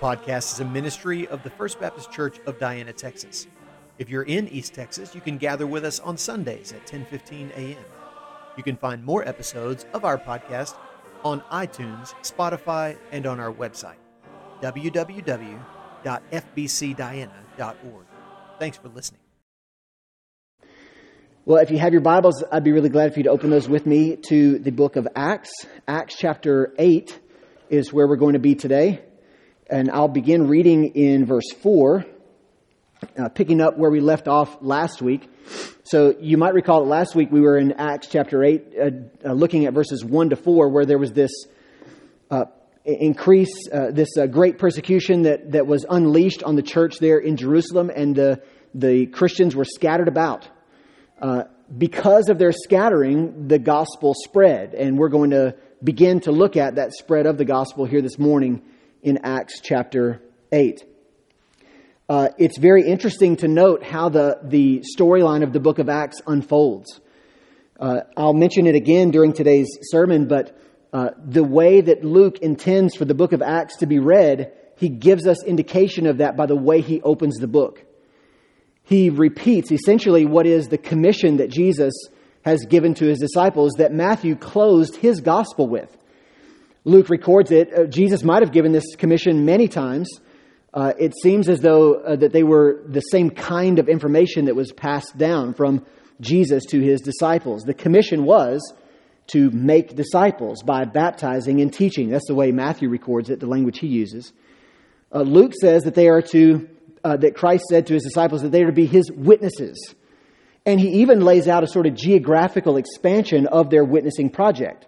Podcast is a ministry of the First Baptist Church of Diana, Texas. If you're in East Texas, you can gather with us on Sundays at 10:15 a.m. You can find more episodes of our podcast on iTunes, Spotify, and on our website, www.fbcdiana.org. Thanks for listening. Well, if you have your Bibles, I'd be really glad for you to open those with me to the book of Acts. Acts chapter 8 is where we're going to be today. And I'll begin reading in verse 4, uh, picking up where we left off last week. So you might recall that last week we were in Acts chapter 8, uh, uh, looking at verses 1 to 4, where there was this uh, increase, uh, this uh, great persecution that, that was unleashed on the church there in Jerusalem, and the, the Christians were scattered about. because of their scattering, the gospel spread. And we're going to begin to look at that spread of the gospel here this morning in Acts chapter 8. Uh, it's very interesting to note how the, the storyline of the book of Acts unfolds. Uh, I'll mention it again during today's sermon, but uh, the way that Luke intends for the book of Acts to be read, he gives us indication of that by the way he opens the book. He repeats essentially what is the commission that Jesus has given to his disciples that Matthew closed his gospel with. Luke records it. Uh, Jesus might have given this commission many times. Uh, it seems as though uh, that they were the same kind of information that was passed down from Jesus to his disciples. The commission was to make disciples by baptizing and teaching. That's the way Matthew records it, the language he uses. Uh, Luke says that they are to uh, that Christ said to his disciples that they are to be his witnesses. And he even lays out a sort of geographical expansion of their witnessing project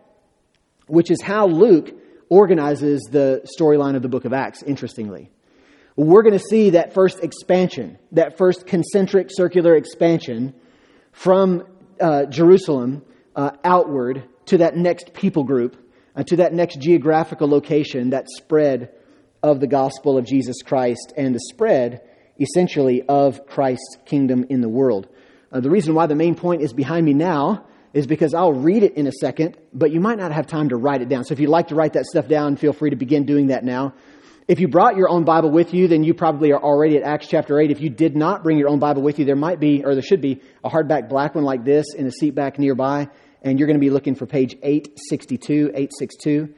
which is how Luke organizes the storyline of the book of Acts, interestingly. We're going to see that first expansion, that first concentric circular expansion from uh, Jerusalem uh, outward to that next people group, uh, to that next geographical location, that spread of the gospel of Jesus Christ and the spread, essentially, of Christ's kingdom in the world. Uh, the reason why the main point is behind me now is because I'll read it in a second, but you might not have time to write it down. So if you'd like to write that stuff down, feel free to begin doing that now. If you brought your own Bible with you, then you probably are already at Acts chapter 8. If you did not bring your own Bible with you, there might be, or there should be, a hardback black one like this in a seat back nearby, and you're going to be looking for page 862, 862.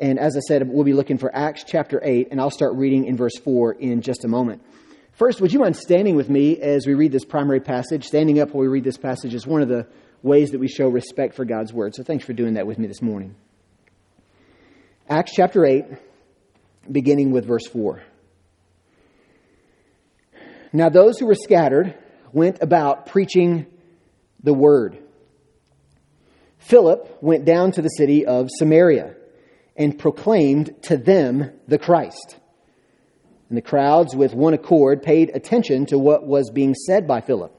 And as I said, we'll be looking for Acts chapter 8, and I'll start reading in verse 4 in just a moment. First, would you mind standing with me as we read this primary passage? Standing up while we read this passage is one of the ways that we show respect for God's word. So thanks for doing that with me this morning. Acts chapter 8, beginning with verse 4. Now, those who were scattered went about preaching the word. Philip went down to the city of Samaria and proclaimed to them the Christ. And the crowds, with one accord, paid attention to what was being said by Philip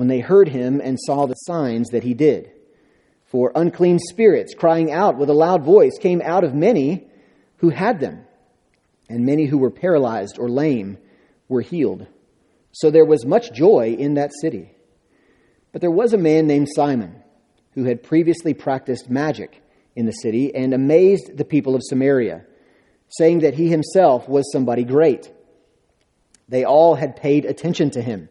when they heard him and saw the signs that he did. For unclean spirits, crying out with a loud voice, came out of many who had them, and many who were paralyzed or lame were healed. So there was much joy in that city. But there was a man named Simon who had previously practiced magic in the city and amazed the people of Samaria, saying that he himself was somebody great. They all had paid attention to him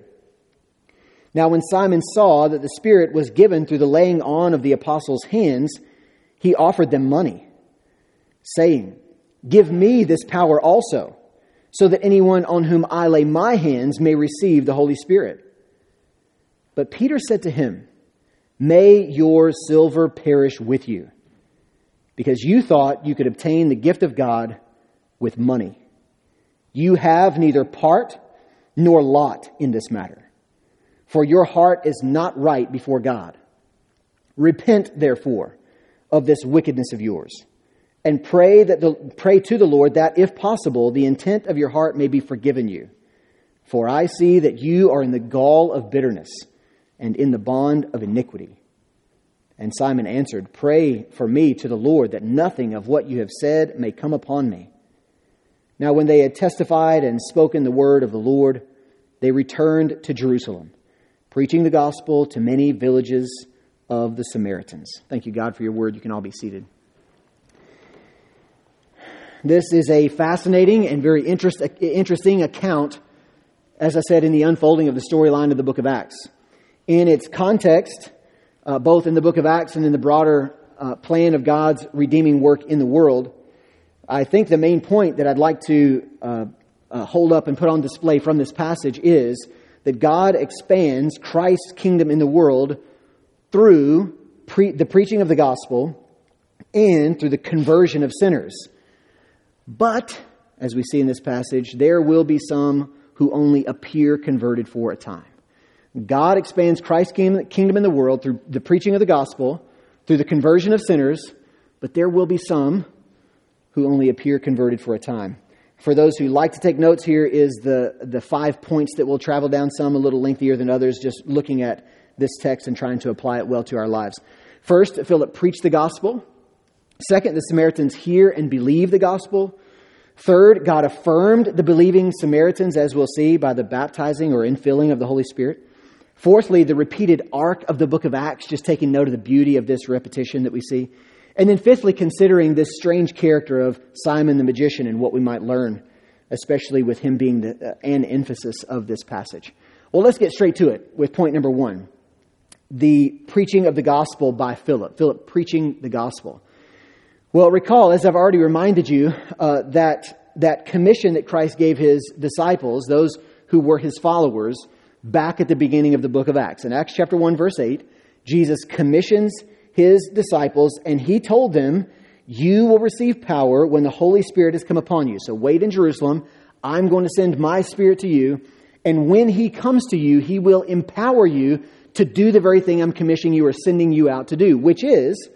Now, when Simon saw that the Spirit was given through the laying on of the apostles' hands, he offered them money, saying, Give me this power also, so that anyone on whom I lay my hands may receive the Holy Spirit. But Peter said to him, May your silver perish with you, because you thought you could obtain the gift of God with money. You have neither part nor lot in this matter, for your heart is not right before God. Repent, therefore, of this wickedness of yours and pray that the, pray to the Lord that if possible the intent of your heart may be forgiven you. For I see that you are in the gall of bitterness and in the bond of iniquity. And Simon answered, Pray for me to the Lord that nothing of what you have said may come upon me. Now, when they had testified and spoken the word of the Lord, they returned to Jerusalem, preaching the gospel to many villages of the Samaritans. Thank you, God, for your word. You can all be seated. This is a fascinating and very interest, interesting account, as I said, in the unfolding of the storyline of the book of Acts. In its context, uh, both in the book of Acts and in the broader uh, plan of God's redeeming work in the world, I think the main point that I'd like to uh, uh hold up and put on display from this passage is that God expands Christ's kingdom in the world through pre- the preaching of the gospel and through the conversion of sinners. But, as we see in this passage, there will be some who only appear converted for a time. God expands Christ's kingdom in the world through the preaching of the gospel, through the conversion of sinners, but there will be some who only appear converted for a time. For those who like to take notes, here is the, the five points that we'll travel down, some a little lengthier than others, just looking at this text and trying to apply it well to our lives. First, Philip preached the gospel. Second, the Samaritans hear and believe the gospel. Third, God affirmed the believing Samaritans, as we'll see, by the baptizing or infilling of the Holy Spirit. Fourthly, the repeated arc of the book of Acts, just taking note of the beauty of this repetition that we see. And then fifthly, considering this strange character of Simon the magician and what we might learn, especially with him being the, uh, an emphasis of this passage. Well, let's get straight to it with point number one the preaching of the gospel by Philip. Philip preaching the gospel. Well, recall, as I've already reminded you, uh, that, that commission that Christ gave his disciples, those who were his followers, back at the beginning of the book of Acts. In Acts chapter 1, verse 8, Jesus commissions his disciples, and he told them, You will receive power when the Holy Spirit has come upon you. So wait in Jerusalem. I'm going to send my Spirit to you. And when he comes to you, he will empower you to do the very thing I'm commissioning you or sending you out to do, which is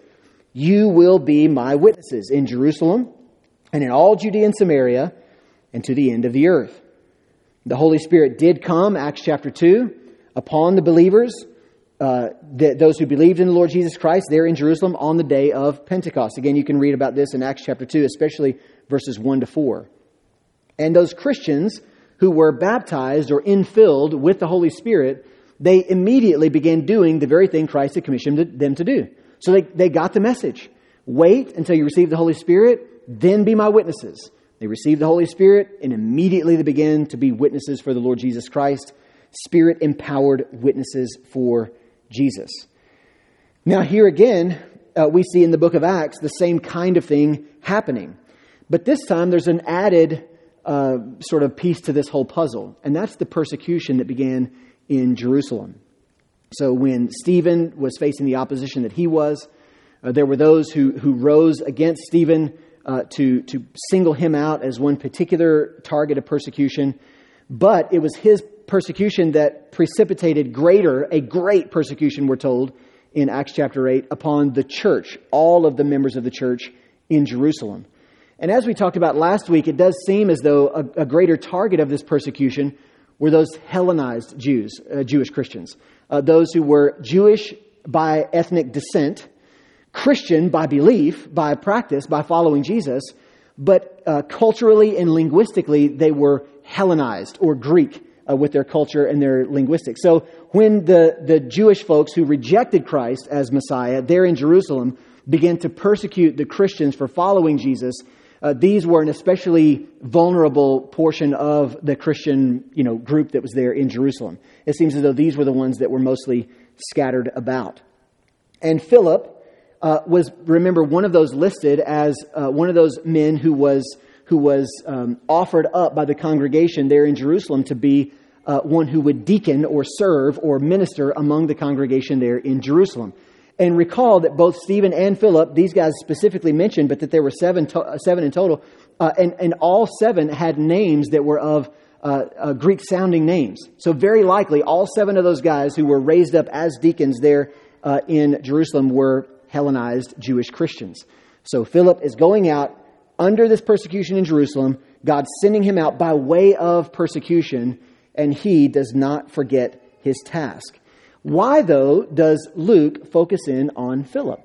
you will be my witnesses in Jerusalem and in all Judea and Samaria and to the end of the earth. The Holy Spirit did come, Acts chapter 2, upon the believers, uh, the, those who believed in the Lord Jesus Christ there in Jerusalem on the day of Pentecost. Again, you can read about this in Acts chapter 2, especially verses 1 to 4. And those Christians who were baptized or infilled with the Holy Spirit, they immediately began doing the very thing Christ had commissioned them to do. So they, they got the message. Wait until you receive the Holy Spirit, then be my witnesses. They received the Holy Spirit, and immediately they began to be witnesses for the Lord Jesus Christ, Spirit empowered witnesses for Jesus. Now, here again, uh, we see in the book of Acts the same kind of thing happening. But this time there's an added uh, sort of piece to this whole puzzle, and that's the persecution that began in Jerusalem. So when Stephen was facing the opposition that he was, uh, there were those who, who rose against Stephen uh, to, to single him out as one particular target of persecution. But it was his persecution that precipitated greater, a great persecution, we're told, in Acts chapter 8, upon the church, all of the members of the church in Jerusalem. And as we talked about last week, it does seem as though a, a greater target of this persecution were those Hellenized Jews, uh, Jewish Christians uh, those who were Jewish by ethnic descent, Christian by belief, by practice, by following Jesus, but uh, culturally and linguistically, they were Hellenized or Greek uh, with their culture and their linguistics. So when the, the Jewish folks who rejected Christ as Messiah there in Jerusalem began to persecute the Christians for following Jesus, uh, these were an especially vulnerable portion of the Christian you know, group that was there in Jerusalem. It seems as though these were the ones that were mostly scattered about. And Philip uh, was, remember, one of those listed as uh, one of those men who was who was um, offered up by the congregation there in Jerusalem to be uh, one who would deacon or serve or minister among the congregation there in Jerusalem. And recall that both Stephen and Philip, these guys specifically mentioned, but that there were seven, to- uh, seven in total, uh, and, and all seven had names that were of uh, uh, Greek sounding names. So, very likely, all seven of those guys who were raised up as deacons there uh, in Jerusalem were Hellenized Jewish Christians. So, Philip is going out under this persecution in Jerusalem, God sending him out by way of persecution, and he does not forget his task. Why, though, does Luke focus in on Philip?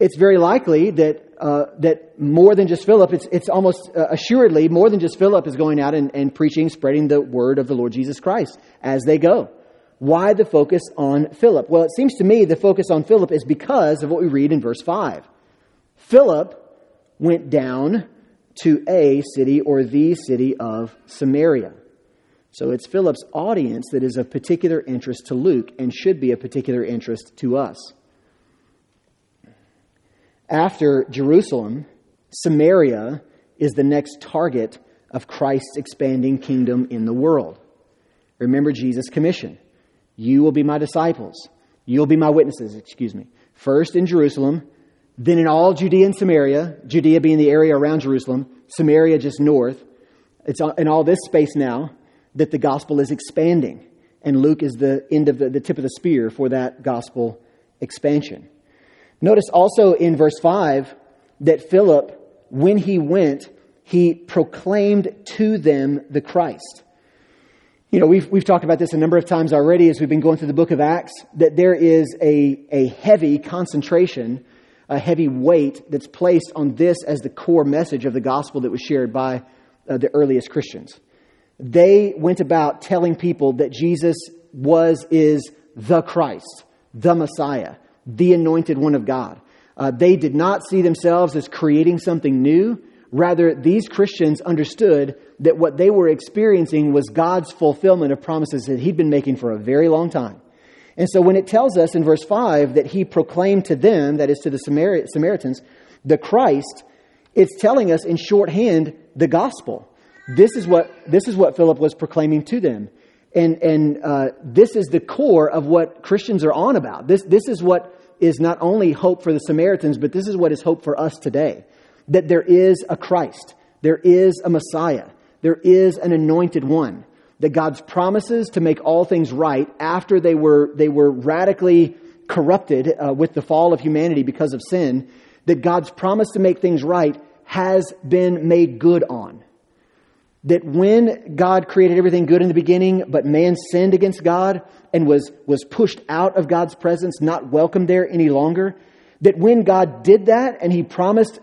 It's very likely that, uh, that more than just Philip, it's, it's almost uh, assuredly more than just Philip is going out and, and preaching, spreading the word of the Lord Jesus Christ as they go. Why the focus on Philip? Well, it seems to me the focus on Philip is because of what we read in verse 5. Philip went down to a city or the city of Samaria. So it's Philip's audience that is of particular interest to Luke and should be of particular interest to us. After Jerusalem, Samaria is the next target of Christ's expanding kingdom in the world. Remember Jesus' commission. You will be my disciples. You'll be my witnesses, excuse me. First in Jerusalem, then in all Judea and Samaria, Judea being the area around Jerusalem, Samaria just north, it's in all this space now that the gospel is expanding. And Luke is the end of the, the tip of the spear for that gospel expansion. Notice also in verse 5 that Philip, when he went, he proclaimed to them the Christ. You know, we've, we've talked about this a number of times already as we've been going through the book of Acts, that there is a, a heavy concentration a heavy weight that's placed on this as the core message of the gospel that was shared by uh, the earliest Christians. They went about telling people that Jesus was, is the Christ, the Messiah, the anointed one of God. Uh, they did not see themselves as creating something new. Rather, these Christians understood that what they were experiencing was God's fulfillment of promises that He'd been making for a very long time. And so when it tells us in verse 5 that he proclaimed to them, that is to the Samaritans, the Christ, it's telling us in shorthand the gospel. This is what, this is what Philip was proclaiming to them. And, and uh, this is the core of what Christians are on about. This, this is what is not only hope for the Samaritans, but this is what is hope for us today. That there is a Christ, there is a Messiah, there is an anointed one that God's promises to make all things right after they were, they were radically corrupted uh, with the fall of humanity because of sin, that God's promise to make things right has been made good on. That when God created everything good in the beginning, but man sinned against God and was, was pushed out of God's presence, not welcome there any longer, that when God did that and he promised,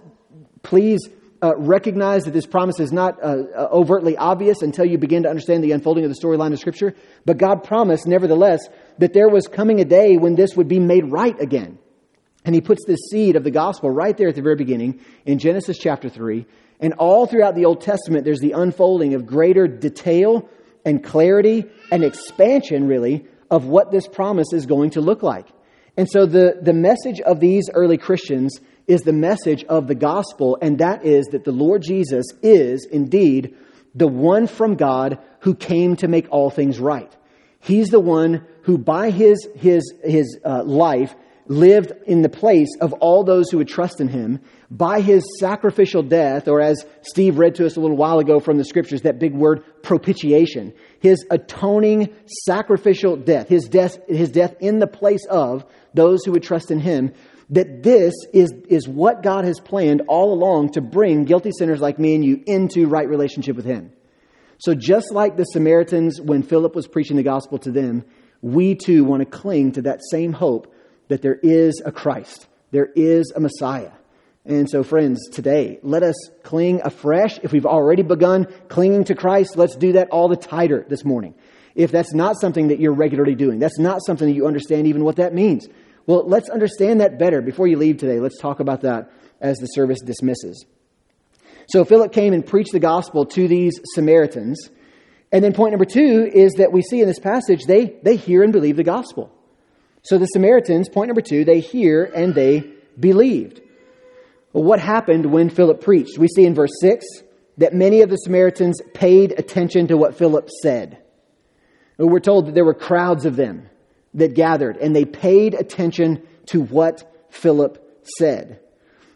please uh, recognize that this promise is not uh, uh, overtly obvious until you begin to understand the unfolding of the storyline of Scripture. But God promised, nevertheless, that there was coming a day when this would be made right again. And He puts this seed of the gospel right there at the very beginning in Genesis chapter 3. And all throughout the Old Testament, there's the unfolding of greater detail and clarity and expansion, really, of what this promise is going to look like. And so the, the message of these early Christians is the message of the gospel, and that is that the Lord Jesus is indeed the one from God who came to make all things right. He's the one who, by his, his, his uh, life, lived in the place of all those who would trust in him. By his sacrificial death, or as Steve read to us a little while ago from the scriptures, that big word propitiation, his atoning sacrificial death, his death, his death in the place of those who would trust in him, that this is, is what God has planned all along to bring guilty sinners like me and you into right relationship with Him. So, just like the Samaritans, when Philip was preaching the gospel to them, we too want to cling to that same hope that there is a Christ, there is a Messiah. And so, friends, today, let us cling afresh. If we've already begun clinging to Christ, let's do that all the tighter this morning. If that's not something that you're regularly doing, that's not something that you understand even what that means, well, let's understand that better before you leave today. Let's talk about that as the service dismisses. So, Philip came and preached the gospel to these Samaritans. And then, point number two is that we see in this passage they, they hear and believe the gospel. So, the Samaritans, point number two, they hear and they believed. Well, what happened when Philip preached? We see in verse 6 that many of the Samaritans paid attention to what Philip said. We're told that there were crowds of them that gathered, and they paid attention to what Philip said.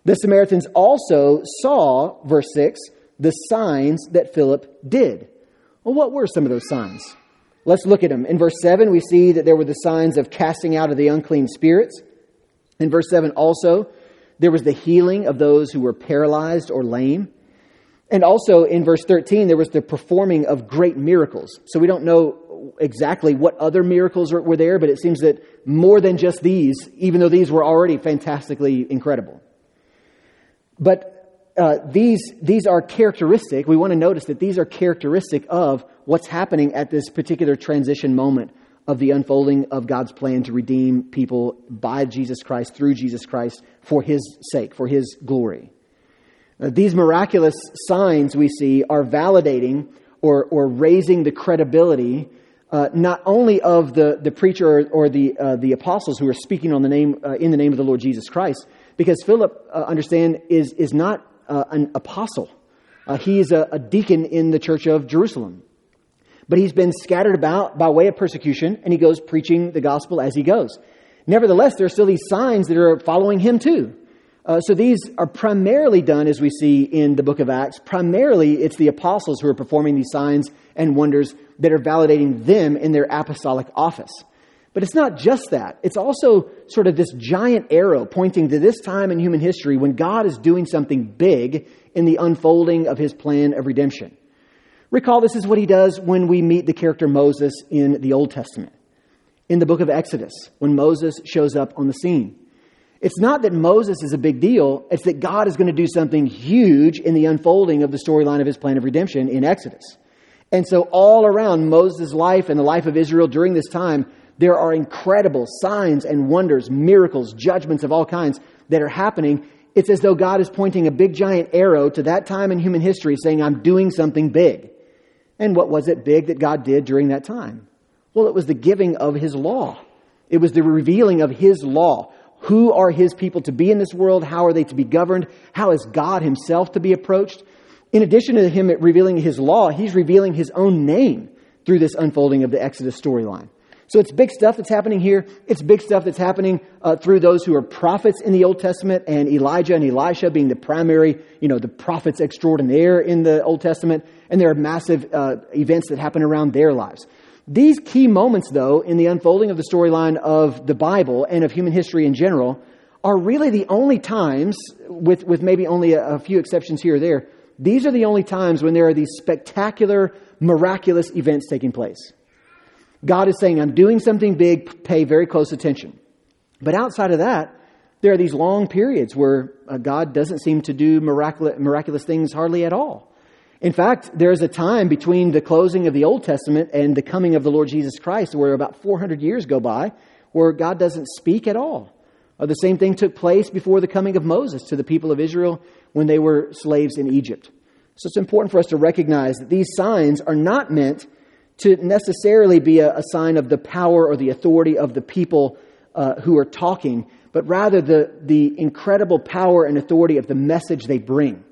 The Samaritans also saw, verse 6, the signs that Philip did. Well, what were some of those signs? Let's look at them. In verse 7, we see that there were the signs of casting out of the unclean spirits. In verse 7, also, there was the healing of those who were paralyzed or lame. And also in verse 13, there was the performing of great miracles. So we don't know exactly what other miracles were there, but it seems that more than just these, even though these were already fantastically incredible. But uh, these, these are characteristic. We want to notice that these are characteristic of what's happening at this particular transition moment of the unfolding of God's plan to redeem people by Jesus Christ, through Jesus Christ, for His sake, for His glory. Uh, these miraculous signs we see are validating or, or raising the credibility uh, not only of the, the preacher or, or the, uh, the apostles who are speaking on the name, uh, in the name of the Lord Jesus Christ, because Philip, uh, understand, is, is not uh, an apostle. he is a, a deacon in the church of Jerusalem. But he's been scattered about by way of persecution, and he goes preaching the gospel as he goes. Nevertheless, there are still these signs that are following him too. Uh, so these are primarily done, as we see in the book of Acts. Primarily, it's the apostles who are performing these signs and wonders that are validating them in their apostolic office. But it's not just that. It's also sort of this giant arrow pointing to this time in human history when God is doing something big in the unfolding of his plan of redemption. Recall this is what he does when we meet the character Moses in the Old Testament. In the book of Exodus, when Moses shows up on the scene. It's not that Moses is a big deal, it's that God is going to do something huge in the unfolding of the storyline of his plan of redemption in Exodus. And so, all around Moses' life and the life of Israel during this time, there are incredible signs and wonders, miracles, judgments of all kinds that are happening. It's as though God is pointing a big giant arrow to that time in human history, saying, I'm doing something big. And what was it big that God did during that time? Well, it was the giving of His law. It was the revealing of His law. Who are his people to be in this world? How are they to be governed? How is God himself to be approached? In addition to him revealing his law, he's revealing his own name through this unfolding of the Exodus storyline. So it's big stuff that's happening here. It's big stuff that's happening uh, through those who are prophets in the Old Testament, and Elijah and Elisha being the primary, you know, the prophets extraordinaire in the Old Testament. And there are massive uh, events that happen around their lives. These key moments, though, in the unfolding of the storyline of the Bible and of human history in general, are really the only times, with, with maybe only a, a few exceptions here or there, these are the only times when there are these spectacular, miraculous events taking place. God is saying, I'm doing something big, pay very close attention. But outside of that, there are these long periods where uh, God doesn't seem to do miraculous, miraculous things hardly at all. In fact, there is a time between the closing of the Old Testament and the coming of the Lord Jesus Christ where about 400 years go by where God doesn't speak at all. Uh, the same thing took place before the coming of Moses to the people of Israel when they were slaves in Egypt. So it's important for us to recognize that these signs are not meant to necessarily be a, a sign of the power or the authority of the people uh, who are talking, but rather the, the incredible power and authority of the message they bring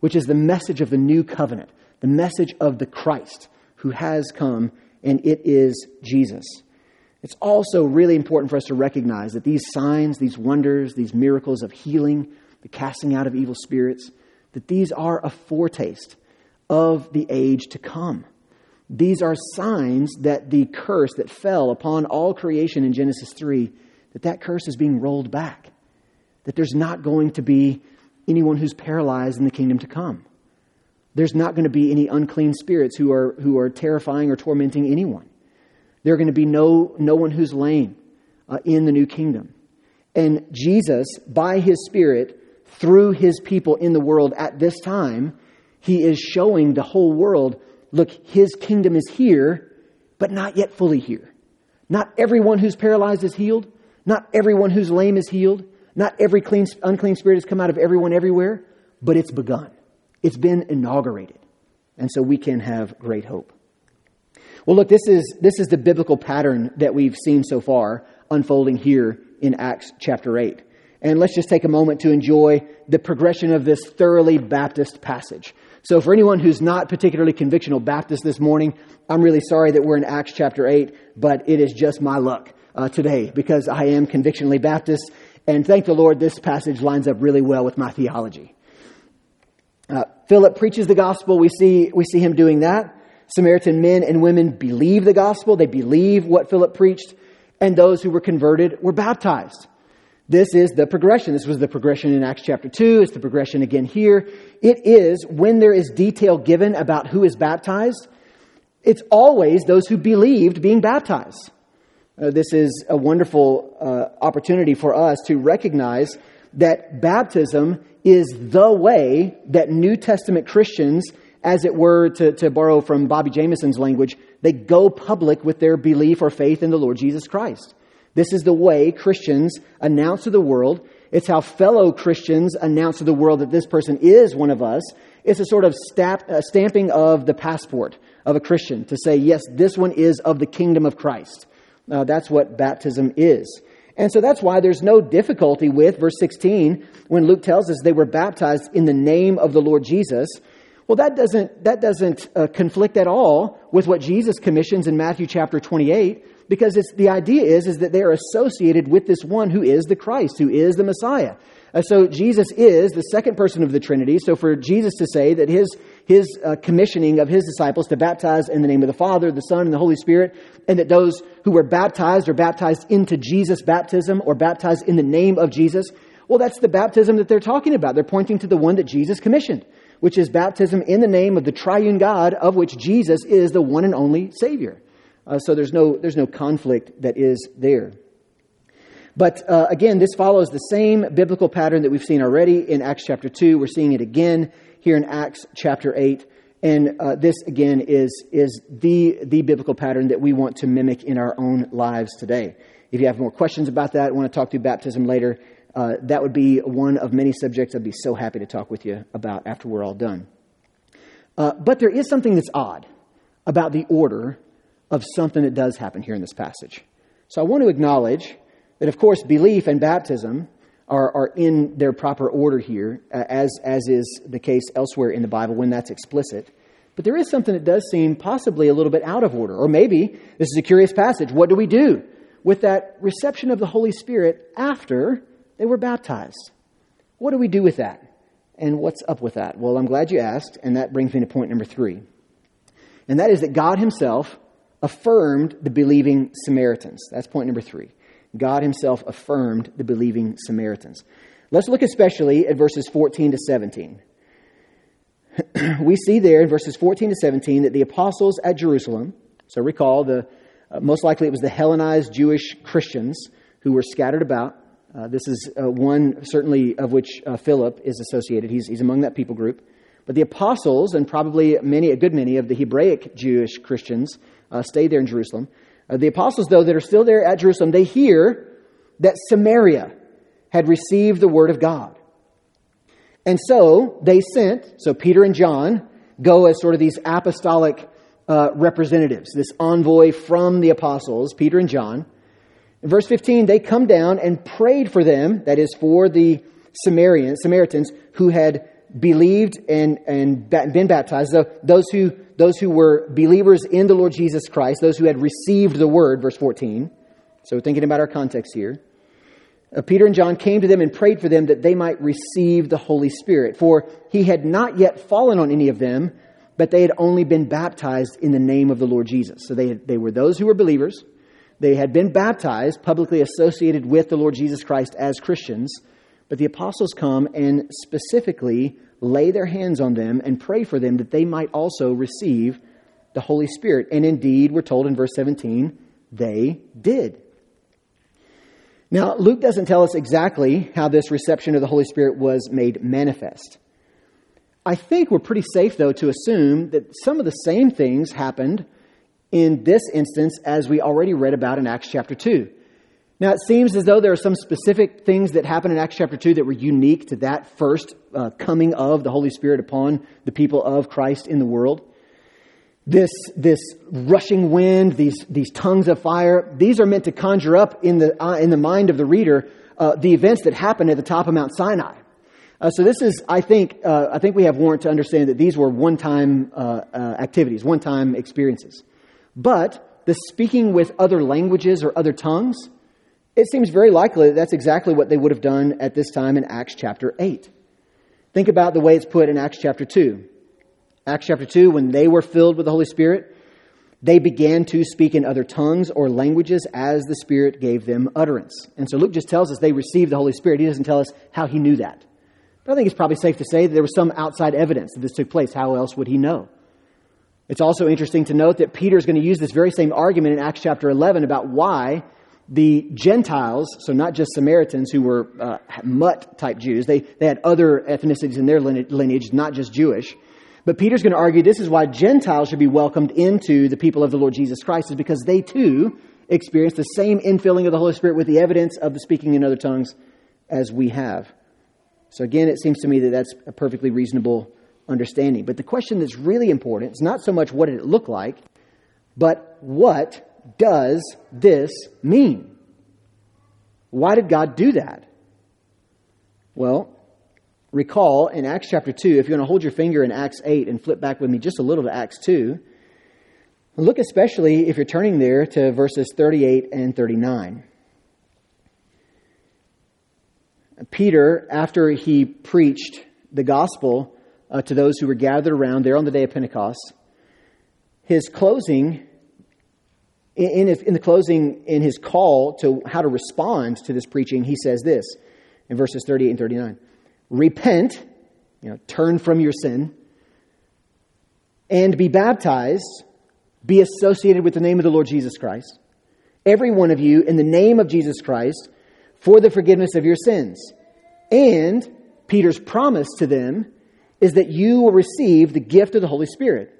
which is the message of the new covenant, the message of the Christ who has come, and it is Jesus. It's also really important for us to recognize that these signs, these wonders, these miracles of healing, the casting out of evil spirits, that these are a foretaste of the age to come. These are signs that the curse that fell upon all creation in Genesis 3, that that curse is being rolled back. That there's not going to be anyone who's paralyzed in the kingdom to come. There's not going to be any unclean spirits who are, who are terrifying or tormenting anyone. There are going to be no, no one who's lame uh, in the new kingdom. And Jesus, by his Spirit, through his people in the world at this time, he is showing the whole world look, his kingdom is here, but not yet fully here. Not everyone who's paralyzed is healed. Not everyone who's lame is healed. Not every clean, unclean spirit has come out of everyone everywhere, but it's begun. It's been inaugurated. And so we can have great hope. Well, look, this is, this is the biblical pattern that we've seen so far unfolding here in Acts chapter 8. And let's just take a moment to enjoy the progression of this thoroughly Baptist passage. So, for anyone who's not particularly convictional Baptist this morning, I'm really sorry that we're in Acts chapter 8, but it is just my luck uh, today because I am convictionally Baptist. And thank the Lord, this passage lines up really well with my theology. Uh, Philip preaches the gospel. We see, we see him doing that. Samaritan men and women believe the gospel. They believe what Philip preached. And those who were converted were baptized. This is the progression. This was the progression in Acts chapter 2. It's the progression again here. It is when there is detail given about who is baptized, it's always those who believed being baptized. Uh, this is a wonderful uh, opportunity for us to recognize that baptism is the way that New Testament Christians, as it were, to, to borrow from Bobby Jamieson's language, they go public with their belief or faith in the Lord Jesus Christ. This is the way Christians announce to the world. It's how fellow Christians announce to the world that this person is one of us. It's a sort of uh, stamping of the passport of a Christian to say, yes, this one is of the kingdom of Christ. Uh, that's what baptism is. And so that's why there's no difficulty with verse 16 when Luke tells us they were baptized in the name of the Lord Jesus. Well, that doesn't, that doesn't uh, conflict at all with what Jesus commissions in Matthew chapter 28 because it's, the idea is, is that they are associated with this one who is the Christ, who is the Messiah. Uh, so Jesus is the second person of the Trinity. So for Jesus to say that his, his uh, commissioning of his disciples to baptize in the name of the Father, the Son, and the Holy Spirit, and that those who were baptized are baptized into Jesus' baptism or baptized in the name of Jesus, well, that's the baptism that they're talking about. They're pointing to the one that Jesus commissioned, which is baptism in the name of the triune God, of which Jesus is the one and only Savior. Uh, so there's no, there's no conflict that is there. But uh, again, this follows the same biblical pattern that we've seen already in Acts chapter 2. We're seeing it again here in Acts chapter 8. And uh, this, again, is, is the, the biblical pattern that we want to mimic in our own lives today. If you have more questions about that, want to talk through baptism later, uh, that would be one of many subjects I'd be so happy to talk with you about after we're all done. Uh, but there is something that's odd about the order of something that does happen here in this passage. So I want to acknowledge that, of course, belief and baptism are, are in their proper order here, uh, as, as is the case elsewhere in the Bible when that's explicit. But there is something that does seem possibly a little bit out of order. Or maybe this is a curious passage. What do we do with that reception of the Holy Spirit after they were baptized? What do we do with that? And what's up with that? Well, I'm glad you asked, and that brings me to point number three. And that is that God Himself affirmed the believing Samaritans. That's point number three. God himself affirmed the believing Samaritans. Let's look especially at verses 14 to 17. we see there in verses 14 to 17 that the apostles at Jerusalem, so recall, the, uh, most likely it was the Hellenized Jewish Christians who were scattered about. Uh, this is uh, one, certainly, of which uh, Philip is associated. He's, he's among that people group. But the apostles, and probably many, a good many of the Hebraic Jewish Christians, uh, stayed there in Jerusalem. Uh, the apostles, though, that are still there at Jerusalem, they hear that Samaria had received the word of God. And so they sent, so Peter and John go as sort of these apostolic representatives, this envoy from the apostles, Peter and John. In verse 15, they come down and prayed for them, that is, for the Samaritans, Samaritans who had believed and, and been baptized, those who, those who were believers in the Lord Jesus Christ, those who had received the word, verse 14. So, thinking about our context here. Uh, Peter and John came to them and prayed for them that they might receive the Holy Spirit. For he had not yet fallen on any of them, but they had only been baptized in the name of the Lord Jesus. So they, they were those who were believers. They had been baptized, publicly associated with the Lord Jesus Christ as Christians. But the apostles come and specifically lay their hands on them and pray for them that they might also receive the Holy Spirit. And indeed, we're told in verse 17, they did. Now, Luke doesn't tell us exactly how this reception of the Holy Spirit was made manifest. I think we're pretty safe, though, to assume that some of the same things happened in this instance as we already read about in Acts chapter 2. Now, it seems as though there are some specific things that happen in Acts chapter 2 that were unique to that first uh, coming of the Holy Spirit upon the people of Christ in the world. This, this rushing wind, these, these tongues of fire, these are meant to conjure up in the, uh, in the mind of the reader uh, the events that happened at the top of Mount Sinai. Uh, so this is, I think, uh, I think we have warrant to understand that these were one-time uh activities, one-time experiences. But the speaking with other languages or other tongues, it seems very likely that that's exactly what they would have done at this time in Acts chapter 8. Think about the way it's put in Acts chapter 2. Acts chapter 2, when they were filled with the Holy Spirit, they began to speak in other tongues or languages as the Spirit gave them utterance. And so Luke just tells us they received the Holy Spirit. He doesn't tell us how he knew that. But I think it's probably safe to say that there was some outside evidence that this took place. How else would he know? It's also interesting to note that Peter is going to use this very same argument in Acts chapter 11 about why the Gentiles, so not just Samaritans who were uh, mutt type Jews, they, they had other ethnicities in their lineage, not just Jewish. But Peter's going to argue this is why Gentiles should be welcomed into the people of the Lord Jesus Christ, is because they too experience the same infilling of the Holy Spirit with the evidence of the speaking in other tongues as we have. So again, it seems to me that that's a perfectly reasonable understanding. But the question that's really important is not so much what did it look like, but what does this mean? Why did God do that? Well, recall in Acts chapter 2, if you're going to hold your finger in Acts 8 and flip back with me just a little to Acts 2, look especially if you're turning there to verses 38 and 39. Peter, after he preached the gospel uh, to those who were gathered around there on the day of Pentecost, his closing, in, in the closing, in his call to how to respond to this preaching, he says this in verses 38 and 39 Repent, you know, turn from your sin, and be baptized, be associated with the name of the Lord Jesus Christ. Every one of you, in the name of Jesus Christ, for the forgiveness of your sins. And Peter's promise to them is that you will receive the gift of the Holy Spirit.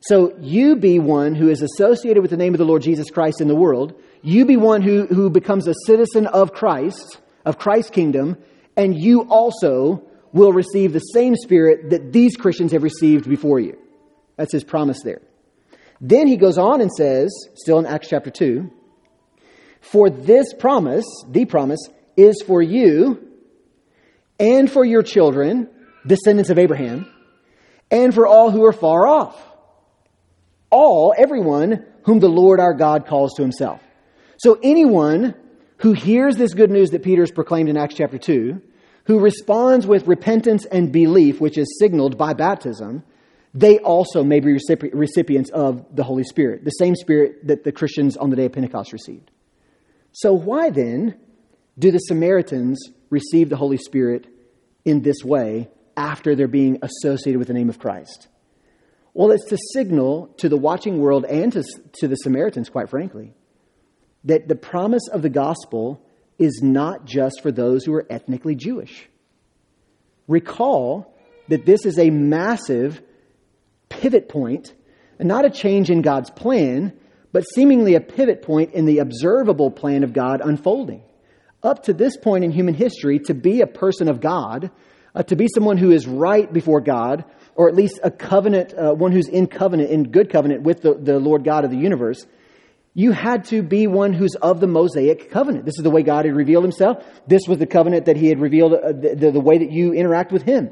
So you be one who is associated with the name of the Lord Jesus Christ in the world. You be one who, who becomes a citizen of Christ, of Christ's kingdom, and you also will receive the same Spirit that these Christians have received before you. That's his promise there. Then he goes on and says, still in Acts chapter 2, for this promise, the promise, is for you and for your children, descendants of Abraham, and for all who are far off. All, everyone whom the Lord our God calls to himself. So anyone who hears this good news that Peter has proclaimed in Acts chapter 2, who responds with repentance and belief, which is signaled by baptism, they also may be recipients of the Holy Spirit, the same Spirit that the Christians on the day of Pentecost received. So, why then do the Samaritans receive the Holy Spirit in this way after they're being associated with the name of Christ? Well, it's to signal to the watching world and to, to the Samaritans, quite frankly, that the promise of the gospel is not just for those who are ethnically Jewish. Recall that this is a massive pivot point, and not a change in God's plan, but seemingly a pivot point in the observable plan of God unfolding. Up to this point in human history, to be a person of God, uh, to be someone who is right before God, or at least a covenant, uh, one who's in covenant, in good covenant with the, the Lord God of the universe, you had to be one who's of the Mosaic covenant. This is the way God had revealed himself. This was the covenant that he had revealed, uh, the, the, the way that you interact with him.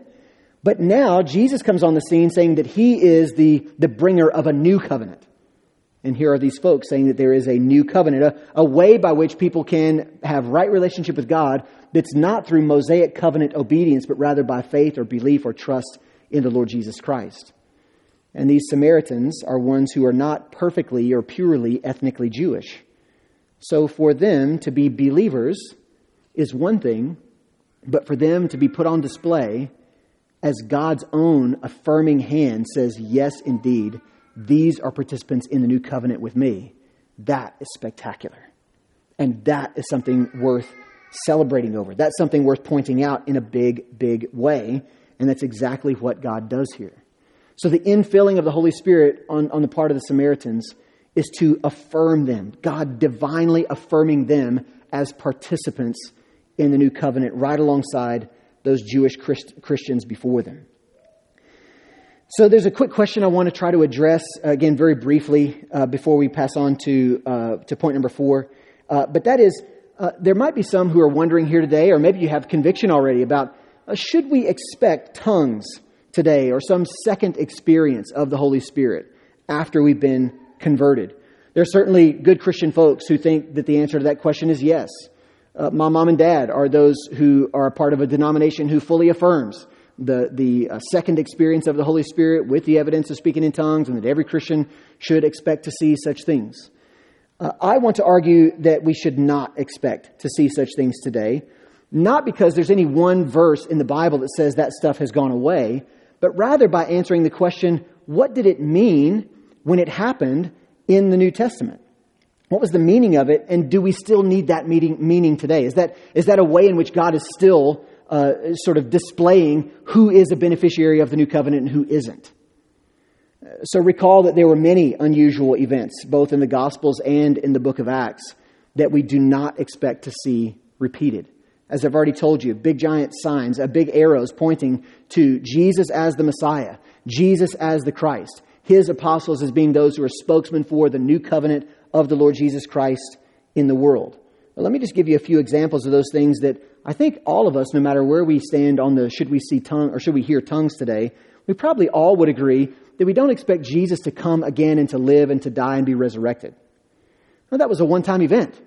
But now Jesus comes on the scene saying that he is the, the bringer of a new covenant. And here are these folks saying that there is a new covenant, a, a, way by which people can have right relationship with God that's not through Mosaic covenant obedience, but rather by faith or belief or trust in the Lord Jesus Christ. And these Samaritans are ones who are not perfectly or purely ethnically Jewish. So for them to be believers is one thing, but for them to be put on display as God's own affirming hand says, yes, indeed these are participants in the new covenant with me. That is spectacular. And that is something worth celebrating over. That's something worth pointing out in a big, big way. And that's exactly what God does here. So the infilling of the Holy Spirit on, on the part of the Samaritans is to affirm them, God divinely affirming them as participants in the new covenant right alongside those Jewish Christ, Christians before them. So there's a quick question I want to try to address again very briefly uh, before we pass on to uh, to point number four. Uh, but that is, uh, there might be some who are wondering here today, or maybe you have conviction already about uh, should we expect tongues today or some second experience of the Holy Spirit after we've been converted? There are certainly good Christian folks who think that the answer to that question is yes. Uh, my mom and dad are those who are a part of a denomination who fully affirms the, the uh, second experience of the Holy Spirit with the evidence of speaking in tongues, and that every Christian should expect to see such things. Uh, I want to argue that we should not expect to see such things today, not because there's any one verse in the Bible that says that stuff has gone away, but rather by answering the question what did it mean when it happened in the New Testament? What was the meaning of it, and do we still need that meaning, meaning today? Is that, is that a way in which God is still uh, sort of displaying who is a beneficiary of the new covenant and who isn't? So recall that there were many unusual events, both in the Gospels and in the book of Acts, that we do not expect to see repeated. As I've already told you, big giant signs, a big arrows pointing to Jesus as the Messiah, Jesus as the Christ, his apostles as being those who are spokesmen for the new covenant of the Lord Jesus Christ in the world. Well, let me just give you a few examples of those things that I think all of us, no matter where we stand on the should we see tongue or should we hear tongues today, we probably all would agree that we don't expect Jesus to come again and to live and to die and be resurrected. That was a one time event.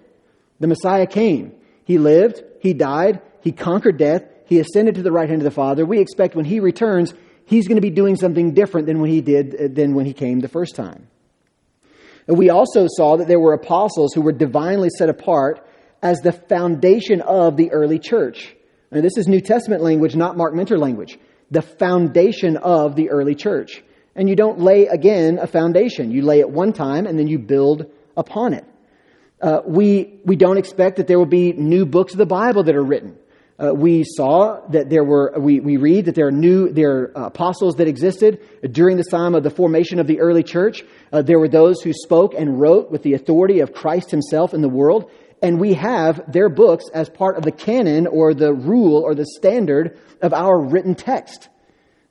The Messiah came. He lived, he died, he conquered death, he ascended to the right hand of the Father. We expect when he returns, he's going to be doing something different than when he did uh, than when he came the first time. We also saw that there were apostles who were divinely set apart as the foundation of the early church. And this is New Testament language, not Marc Minter language. The foundation of the early church. And you don't lay again a foundation. You lay it one time and then you build upon it. Uh, we, we don't expect that there will be new books of the Bible that are written. Uh, we saw that there were, we, we read that there are new, there are apostles that existed during the time of the formation of the early church. Uh, there were those who spoke and wrote with the authority of Christ himself in the world. And we have their books as part of the canon or the rule or the standard of our written text.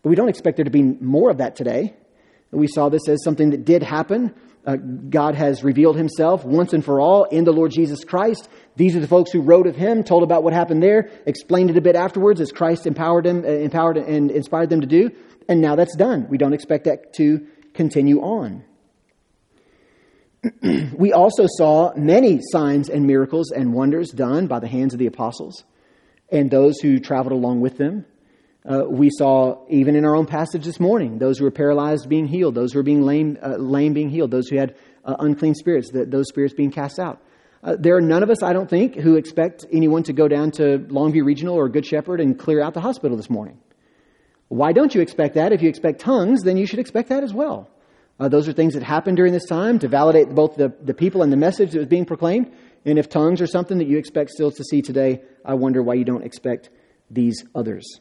But we don't expect there to be more of that today. We saw this as something that did happen. Uh, God has revealed himself once and for all in the Lord Jesus Christ. These are the folks who wrote of him, told about what happened there, explained it a bit afterwards as Christ empowered them, uh, empowered and inspired them to do. And now that's done. We don't expect that to continue on. we also saw many signs and miracles and wonders done by the hands of the apostles and those who traveled along with them. Uh, we saw, even in our own passage this morning, those who were paralyzed being healed, those who were being lame, uh, lame being healed, those who had uh, unclean spirits, the, those spirits being cast out. Uh, there are none of us, I don't think, who expect anyone to go down to Longview Regional or Good Shepherd and clear out the hospital this morning. Why don't you expect that? If you expect tongues, then you should expect that as well. Uh, those are things that happened during this time to validate both the, the people and the message that was being proclaimed. And if tongues are something that you expect still to see today, I wonder why you don't expect these others.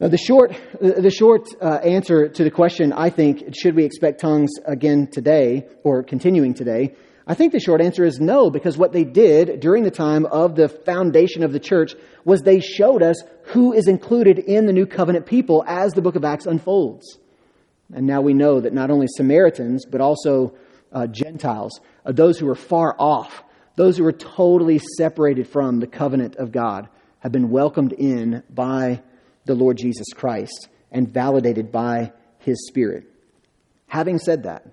Uh, the short, the short uh, answer to the question, I think, should we expect tongues again today or continuing today, I think the short answer is no, because what they did during the time of the foundation of the church was they showed us who is included in the new covenant people as the book of Acts unfolds. And now we know that not only Samaritans, but also uh, Gentiles, uh, those who are far off, those who are totally separated from the covenant of God, have been welcomed in by the Lord Jesus Christ and validated by his Spirit. Having said that,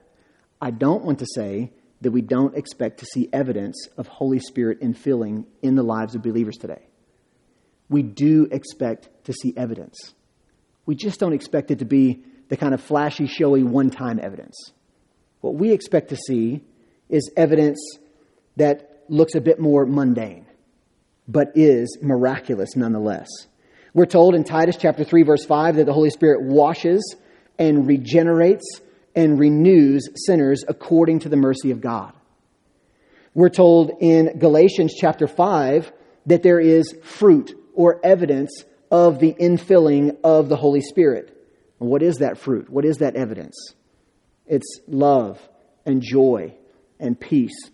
I don't want to say that we don't expect to see evidence of Holy Spirit infilling in the lives of believers today. We do expect to see evidence. We just don't expect it to be the kind of flashy, showy, one time evidence. What we expect to see is evidence that looks a bit more mundane, but is miraculous nonetheless. We're told in Titus chapter 3 verse 5 that the Holy Spirit washes and regenerates and renews sinners according to the mercy of God. We're told in Galatians chapter 5 that there is fruit or evidence of the infilling of the Holy Spirit. What is that fruit? What is that evidence? It's love and joy and peace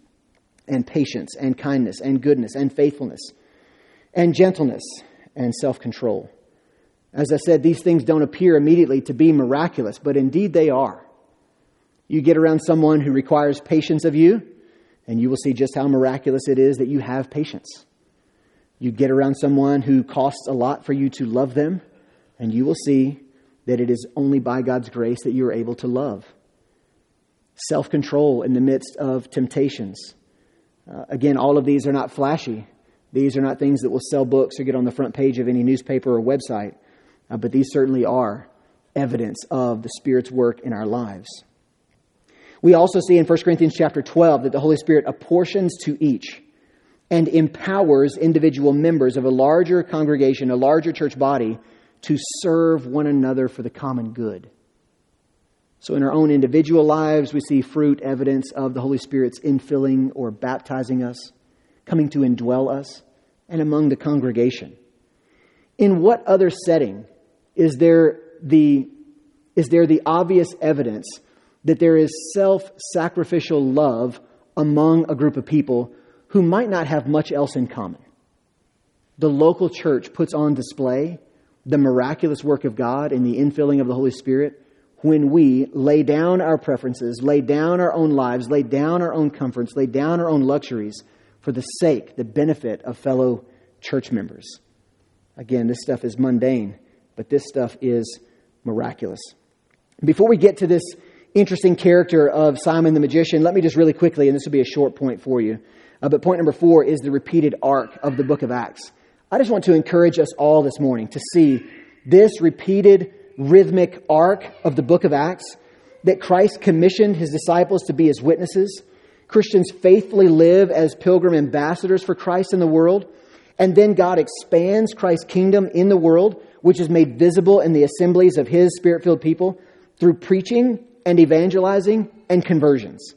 and patience and kindness and goodness and faithfulness and gentleness and self control. As I said, these things don't appear immediately to be miraculous, but indeed they are. You get around someone who requires patience of you, and you will see just how miraculous it is that you have patience. You get around someone who costs a lot for you to love them, and you will see that it is only by God's grace that you are able to love. Self control in the midst of temptations. Uh, again, all of these are not flashy. These are not things that will sell books or get on the front page of any newspaper or website, uh, but these certainly are evidence of the Spirit's work in our lives. We also see in 1 Corinthians chapter 12 that the Holy Spirit apportions to each and empowers individual members of a larger congregation, a larger church body, to serve one another for the common good. So, in our own individual lives, we see fruit, evidence of the Holy Spirit's infilling or baptizing us, coming to indwell us, and among the congregation. In what other setting is there the, is there the obvious evidence that there is self sacrificial love among a group of people who might not have much else in common. The local church puts on display the miraculous work of God and the infilling of the Holy Spirit when we lay down our preferences, lay down our own lives, lay down our own comforts, lay down our own luxuries for the sake, the benefit of fellow church members. Again, this stuff is mundane, but this stuff is miraculous. Before we get to this interesting character of Simon the magician, let me just really quickly, and this will be a short point for you, uh, but point number four is the repeated arc of the book of Acts. I just want to encourage us all this morning to see this repeated rhythmic arc of the book of Acts that Christ commissioned his disciples to be his witnesses. Christians faithfully live as pilgrim ambassadors for Christ in the world. And then God expands Christ's kingdom in the world, which is made visible in the assemblies of his spirit filled people through preaching and evangelizing and conversions.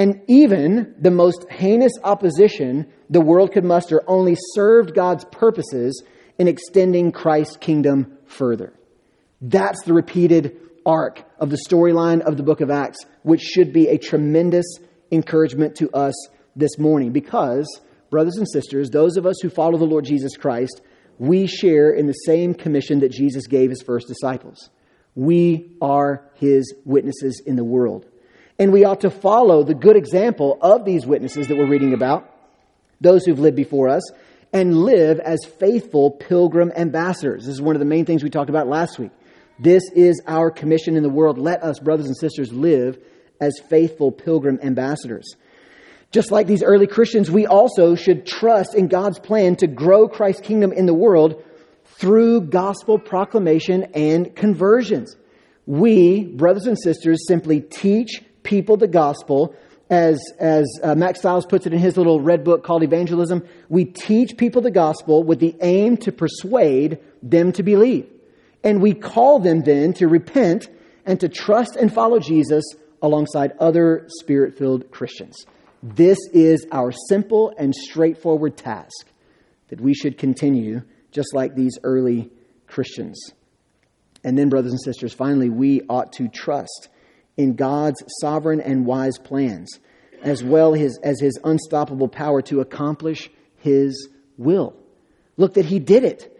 And even the most heinous opposition the world could muster only served God's purposes in extending Christ's kingdom further. That's the repeated arc of the storyline of the book of Acts, which should be a tremendous encouragement to us this morning because, brothers and sisters, those of us who follow the Lord Jesus Christ, we share in the same commission that Jesus gave his first disciples. We are his witnesses in the world. And we ought to follow the good example of these witnesses that we're reading about, those who've lived before us, and live as faithful pilgrim ambassadors. This is one of the main things we talked about last week. This is our commission in the world. Let us, brothers and sisters, live as faithful pilgrim ambassadors. Just like these early Christians, we also should trust in God's plan to grow Christ's kingdom in the world through gospel proclamation and conversions. We, brothers and sisters, simply teach people the gospel. As, as uh, Mack Stiles puts it in his little red book called Evangelism, we teach people the gospel with the aim to persuade them to believe. And we call them then to repent and to trust and follow Jesus alongside other spirit filled Christians. This is our simple and straightforward task that we should continue just like these early Christians. And then, brothers and sisters, finally, we ought to trust in God's sovereign and wise plans, as well as, as his unstoppable power to accomplish his will. Look that he did it.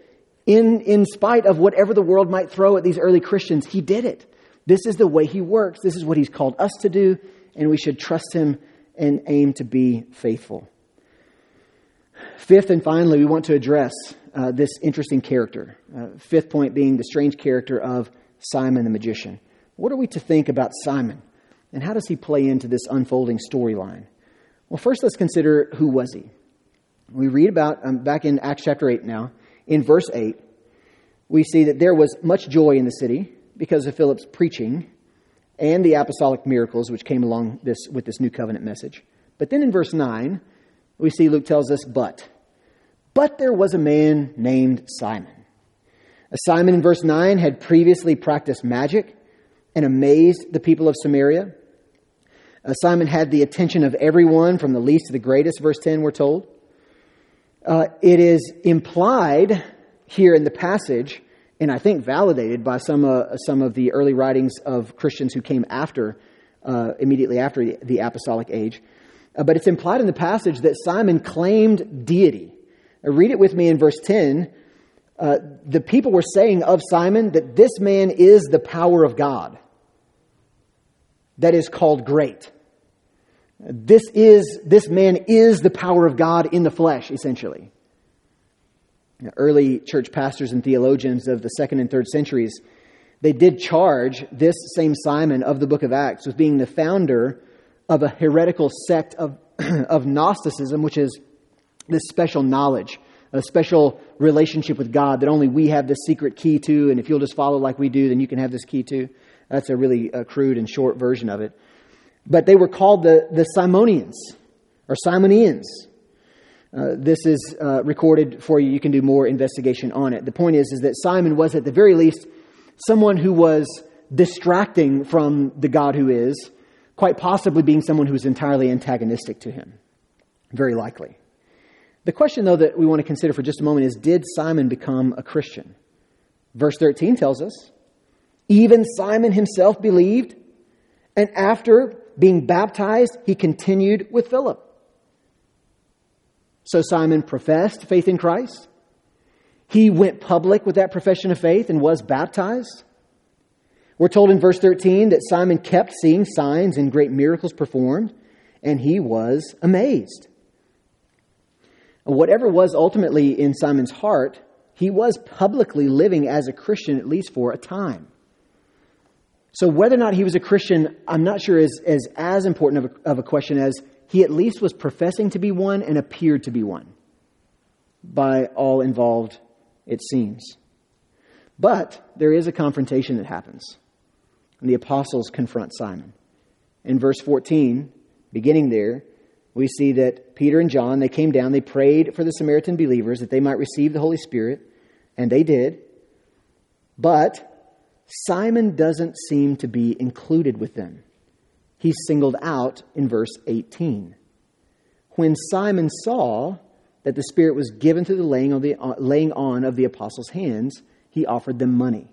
In, in spite of whatever the world might throw at these early Christians, he did it. This is the way he works. This is what he's called us to do, and we should trust him and aim to be faithful. Fifth and finally, we want to address uh, this interesting character. Uh, fifth point being the strange character of Simon the magician. What are we to think about Simon? And how does he play into this unfolding storyline? Well, first let's consider who was he. We read about, um, back in Acts chapter 8 now, in verse 8, we see that there was much joy in the city because of Philip's preaching and the apostolic miracles which came along this, with this new covenant message. But then in verse 9, we see Luke tells us, but. But there was a man named Simon. Simon in verse 9 had previously practiced magic and amazed the people of Samaria. Uh, Simon had the attention of everyone, from the least to the greatest, verse 10, we're told. Uh, it is implied here in the passage, and I think validated by some, uh, some of the early writings of Christians who came after, uh, immediately after the, the apostolic age. Uh, but it's implied in the passage that Simon claimed deity. Uh, read it with me in verse 10 uh, the people were saying of Simon that this man is the power of God that is called great. This is this man is the power of God in the flesh, essentially. early church pastors and theologians of the second and third centuries, they did charge this same Simon of the book of Acts with being the founder of a heretical sect of, of Gnosticism, which is this special knowledge, a special relationship with God that only we have the secret key to, and if you'll just follow like we do, then you can have this key too. That's a really uh, crude and short version of it. But they were called the, the Simonians or Simonians. Uh, this is uh, recorded for you. You can do more investigation on it. The point is, is that Simon was, at the very least, someone who was distracting from the God who is, quite possibly being someone who is entirely antagonistic to him. Very likely. The question, though, that we want to consider for just a moment is Did Simon become a Christian? Verse 13 tells us even Simon himself believed, and after being baptized, he continued with Philip. So Simon professed faith in Christ. He went public with that profession of faith and was baptized. We're told in verse 13 that Simon kept seeing signs and great miracles performed, and he was amazed. Whatever was ultimately in Simon's heart, he was publicly living as a Christian, at least for a time. So, whether or not he was a Christian, I'm not sure is, is as important of a, of a question as he at least was professing to be one and appeared to be one by all involved, it seems. But there is a confrontation that happens. And the apostles confront Simon. In verse 14, beginning there, we see that Peter and John, they came down, they prayed for the Samaritan believers that they might receive the Holy Spirit, and they did. But Simon doesn't seem to be included with them he's singled out in verse 18. When Simon saw that the Spirit was given through the laying on, the, uh, laying on of the apostles' hands, he offered them money.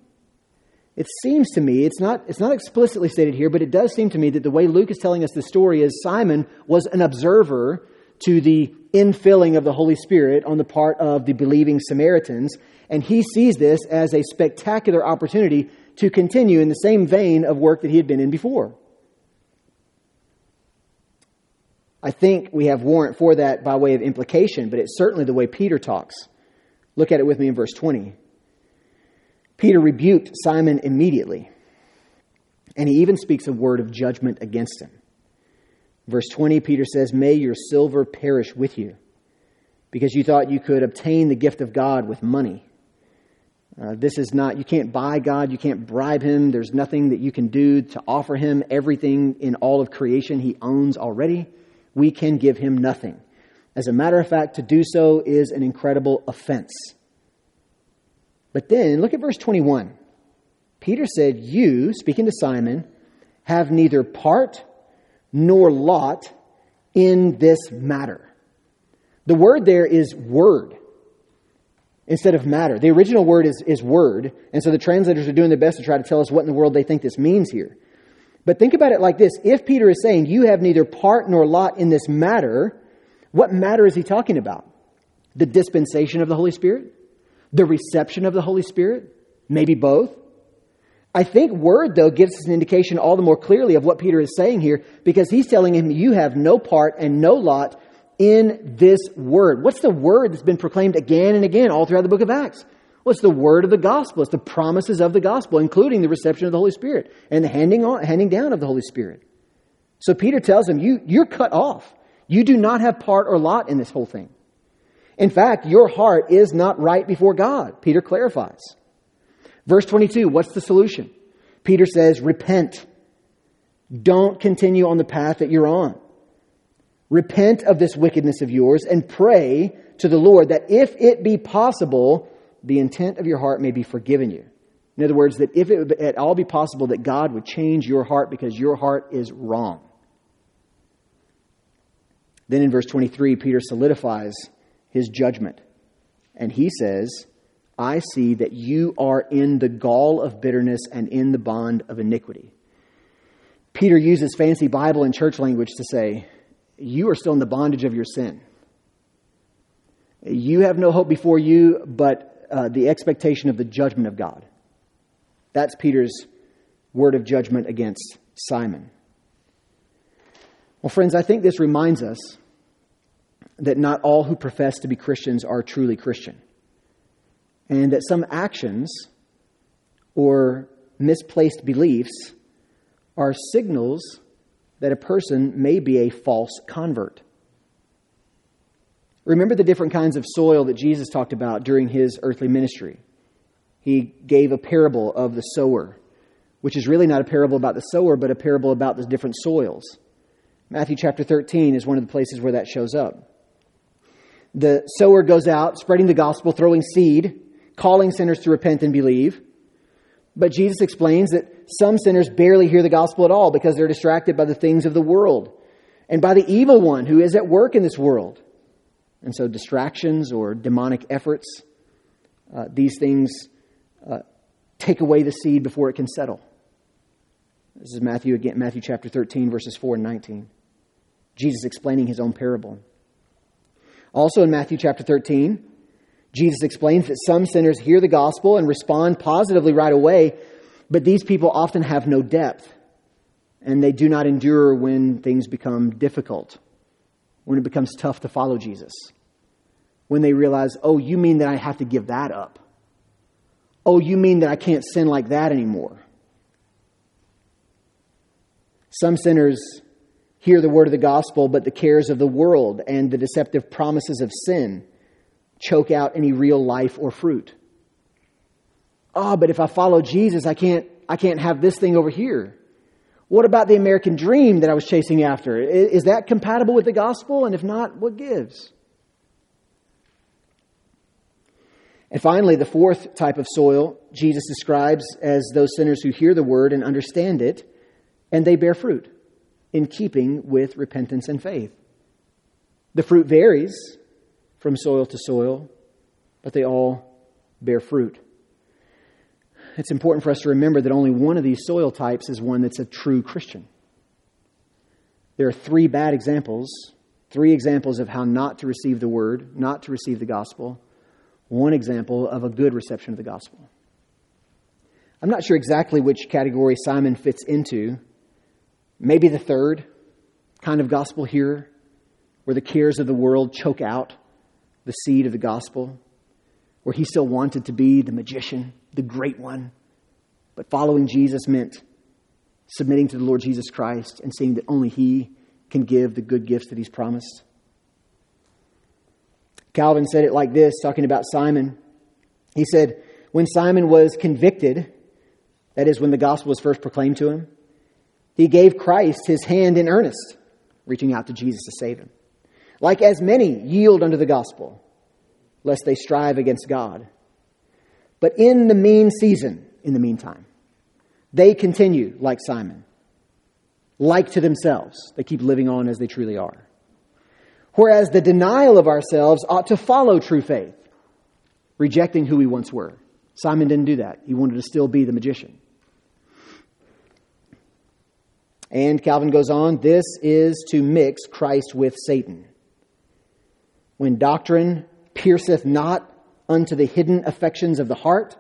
It seems to me, it's not, it's not explicitly stated here, but it does seem to me that the way Luke is telling us the story is Simon was an observer to the infilling of the Holy Spirit on the part of the believing Samaritans, and he sees this as a spectacular opportunity to continue in the same vein of work that he had been in before. I think we have warrant for that by way of implication, but it's certainly the way Peter talks. Look at it with me in verse 20. Peter rebuked Simon immediately, and he even speaks a word of judgment against him. Verse 20, Peter says, May your silver perish with you, because you thought you could obtain the gift of God with money. Uh, this is not, you can't buy God, you can't bribe him, there's nothing that you can do to offer him everything in all of creation he owns already we can give him nothing. As a matter of fact, to do so is an incredible offense. But then, look at verse 21. Peter said, You, speaking to Simon, have neither part nor lot in this matter. The word there is word instead of matter. The original word is, is word, and so the translators are doing their best to try to tell us what in the world they think this means here. But think about it like this if Peter is saying, You have neither part nor lot in this matter, what matter is he talking about? The dispensation of the Holy Spirit? The reception of the Holy Spirit? Maybe both? I think word, though, gives us an indication all the more clearly of what Peter is saying here because he's telling him, You have no part and no lot in this word. What's the word that's been proclaimed again and again all throughout the book of Acts? Well, the word of the gospel. It's the promises of the gospel, including the reception of the Holy Spirit and the handing, on, handing down of the Holy Spirit. So Peter tells him, you, You're cut off. You do not have part or lot in this whole thing. In fact, your heart is not right before God. Peter clarifies. Verse 22, what's the solution? Peter says, Repent. Don't continue on the path that you're on. Repent of this wickedness of yours and pray to the Lord that if it be possible, the intent of your heart may be forgiven you. In other words, that if it would at all be possible that God would change your heart because your heart is wrong. Then in verse 23, Peter solidifies his judgment. And he says, I see that you are in the gall of bitterness and in the bond of iniquity. Peter uses fancy Bible and church language to say, You are still in the bondage of your sin. You have no hope before you, but uh, the expectation of the judgment of God. That's Peter's word of judgment against Simon. Well, friends, I think this reminds us that not all who profess to be Christians are truly Christian. and that some actions or misplaced beliefs are signals that a person may be a false convert. Remember the different kinds of soil that Jesus talked about during his earthly ministry. He gave a parable of the sower, which is really not a parable about the sower, but a parable about the different soils. Matthew chapter 13 is one of the places where that shows up. The sower goes out spreading the gospel, throwing seed, calling sinners to repent and believe. But Jesus explains that some sinners barely hear the gospel at all because they're distracted by the things of the world and by the evil one who is at work in this world. And so, distractions or demonic efforts, uh, these things uh, take away the seed before it can settle. This is Matthew again, Matthew chapter 13, verses 4 and 19. Jesus explaining his own parable. Also in Matthew chapter 13, Jesus explains that some sinners hear the gospel and respond positively right away, but these people often have no depth, and they do not endure when things become difficult, when it becomes tough to follow Jesus. When they realize, oh, you mean that I have to give that up? Oh, you mean that I can't sin like that anymore? Some sinners hear the word of the gospel, but the cares of the world and the deceptive promises of sin choke out any real life or fruit. Oh, but if I follow Jesus, I can't, I can't have this thing over here. What about the American dream that I was chasing after? Is that compatible with the gospel? And if not, what gives? And finally, the fourth type of soil Jesus describes as those sinners who hear the word and understand it, and they bear fruit in keeping with repentance and faith. The fruit varies from soil to soil, but they all bear fruit. It's important for us to remember that only one of these soil types is one that's a true Christian. There are three bad examples, three examples of how not to receive the word, not to receive the gospel, one example of a good reception of the gospel. I'm not sure exactly which category Simon fits into. Maybe the third kind of gospel here, where the cares of the world choke out the seed of the gospel, where he still wanted to be the magician, the great one. But following Jesus meant submitting to the Lord Jesus Christ and seeing that only he can give the good gifts that he's promised. Calvin said it like this, talking about Simon. He said, When Simon was convicted, that is, when the gospel was first proclaimed to him, he gave Christ his hand in earnest, reaching out to Jesus to save him. Like as many yield unto the gospel, lest they strive against God. But in the mean season, in the meantime, they continue like Simon, like to themselves. They keep living on as they truly are. Whereas the denial of ourselves ought to follow true faith, rejecting who we once were. Simon didn't do that. He wanted to still be the magician. And Calvin goes on this is to mix Christ with Satan. When doctrine pierceth not unto the hidden affections of the heart,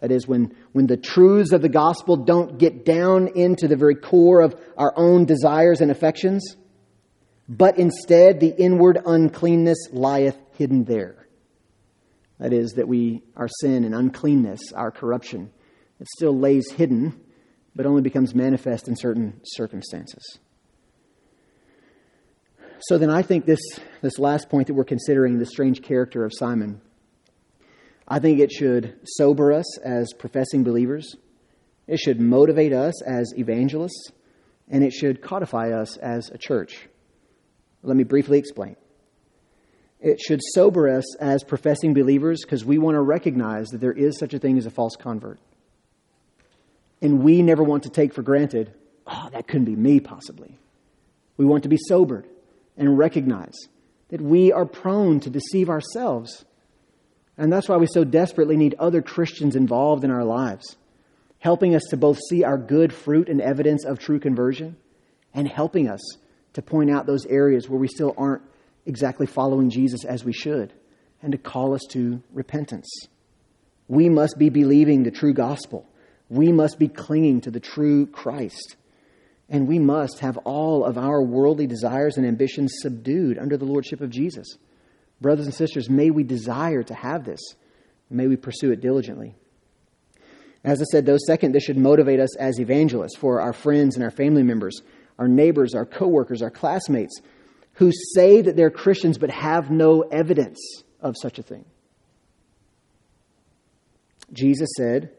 that is, when, when the truths of the gospel don't get down into the very core of our own desires and affections, but instead the inward uncleanness lieth hidden there. That is, that we, our sin and uncleanness, our corruption, it still lays hidden but only becomes manifest in certain circumstances. So then I think this, this last point that we're considering, the strange character of Simon, I think it should sober us as professing believers. It should motivate us as evangelists, and it should codify us as a church. Let me briefly explain. It should sober us as professing believers because we want to recognize that there is such a thing as a false convert. And we never want to take for granted, oh, that couldn't be me, possibly. We want to be sobered and recognize that we are prone to deceive ourselves. And that's why we so desperately need other Christians involved in our lives, helping us to both see our good fruit and evidence of true conversion and helping us to point out those areas where we still aren't exactly following Jesus as we should and to call us to repentance. We must be believing the true gospel we must be clinging to the true Christ. And we must have all of our worldly desires and ambitions subdued under the lordship of Jesus. Brothers and sisters, may we desire to have this. May we pursue it diligently. As I said, though, second, this should motivate us as evangelists for our friends and our family members, our neighbors, our coworkers, our classmates who say that they're Christians but have no evidence of such a thing. Jesus said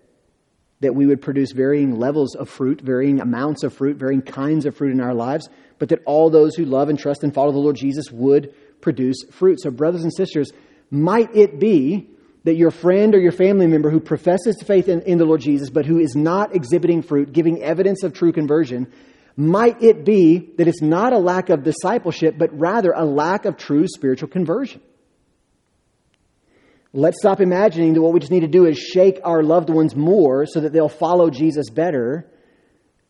that we would produce varying levels of fruit, varying amounts of fruit, varying kinds of fruit in our lives, but that all those who love and trust and follow the Lord Jesus would produce fruit. So, brothers and sisters, might it be that your friend or your family member who professes faith in, in, the Lord Jesus, but who is not exhibiting fruit, giving evidence of true conversion, might it be that it's not a lack of discipleship, but rather a lack of true spiritual conversion? Let's stop imagining that what we just need to do is shake our loved ones more so that they'll follow Jesus better.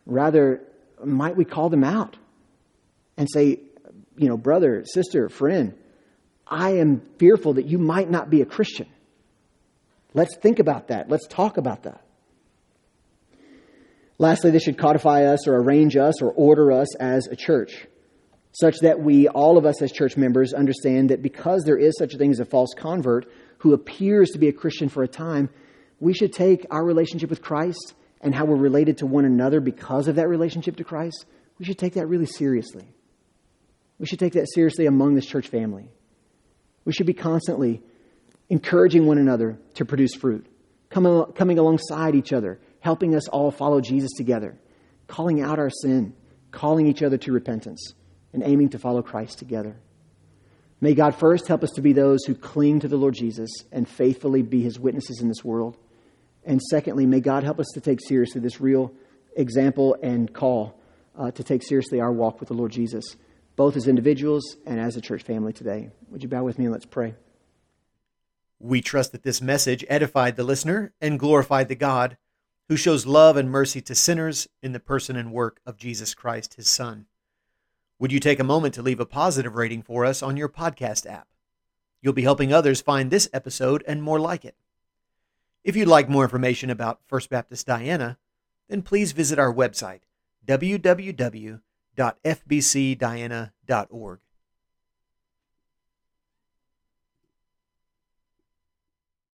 Rather, might we call them out and say, you know, brother, sister, friend, I am fearful that you might not be a Christian. Let's think about that. Let's talk about that. Lastly, this should codify us or arrange us or order us as a church, such that we, all of us as church members, understand that because there is such a thing as a false convert who appears to be a Christian for a time, we should take our relationship with Christ and how we're related to one another because of that relationship to Christ, we should take that really seriously. We should take that seriously among this church family. We should be constantly encouraging one another to produce fruit, coming, coming alongside each other, helping us all follow Jesus together, calling out our sin, calling each other to repentance, and aiming to follow Christ together. May God first help us to be those who cling to the Lord Jesus and faithfully be his witnesses in this world. And secondly, may God help us to take seriously this real example and call uh, to take seriously our walk with the Lord Jesus, both as individuals and as a church family today. Would you bow with me and let's pray? We trust that this message edified the listener and glorified the God who shows love and mercy to sinners in the person and work of Jesus Christ, his Son. Would you take a moment to leave a positive rating for us on your podcast app? You'll be helping others find this episode and more like it. If you'd like more information about First Baptist Diana, then please visit our website, www.fbcdiana.org.